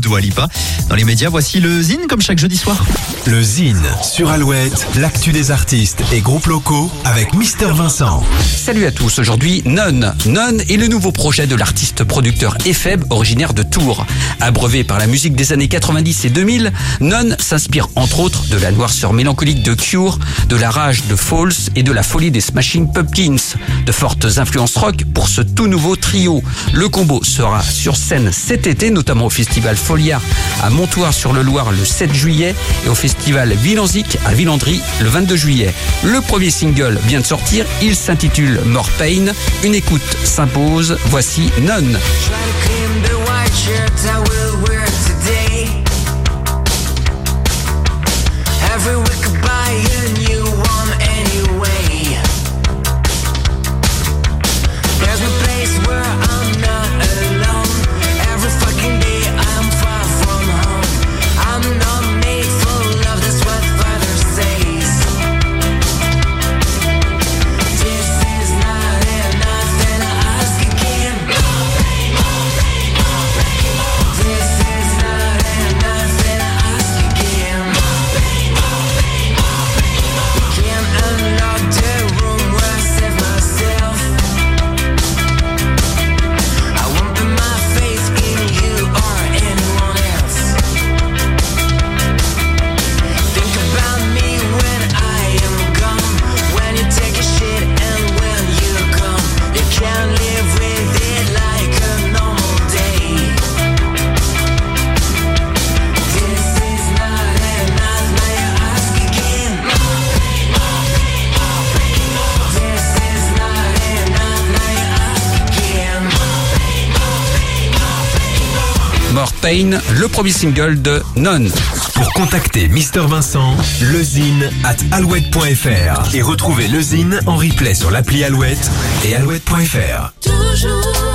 de Walipa. Dans les médias, voici le Zine comme chaque jeudi soir. Le Zine sur Alouette, l'actu des artistes et groupes locaux avec Mister Vincent. Salut à tous, aujourd'hui Non. Non est le nouveau projet de l'artiste producteur Epheb, originaire de Tours. Abreuvé par la musique des années 90 et 2000, Non s'inspire entre autres de la noirceur mélancolique de Cure, de la rage de Falls et de la folie des Smashing Pumpkins. De fortes influences rock pour ce tout nouveau trio. Le combo sera sur scène cet été, notamment au festival Foliard à Montoire-sur-le-Loir le 7 juillet et au festival Villanzic à Villandry le 22 juillet. Le premier single vient de sortir, il s'intitule More Pain. Une écoute s'impose, voici Non. Try to Pain, le premier single de Non. Pour contacter Mister Vincent, lezine at alouette.fr et retrouver lezine en replay sur l'appli Alouette et alouette.fr. Toujours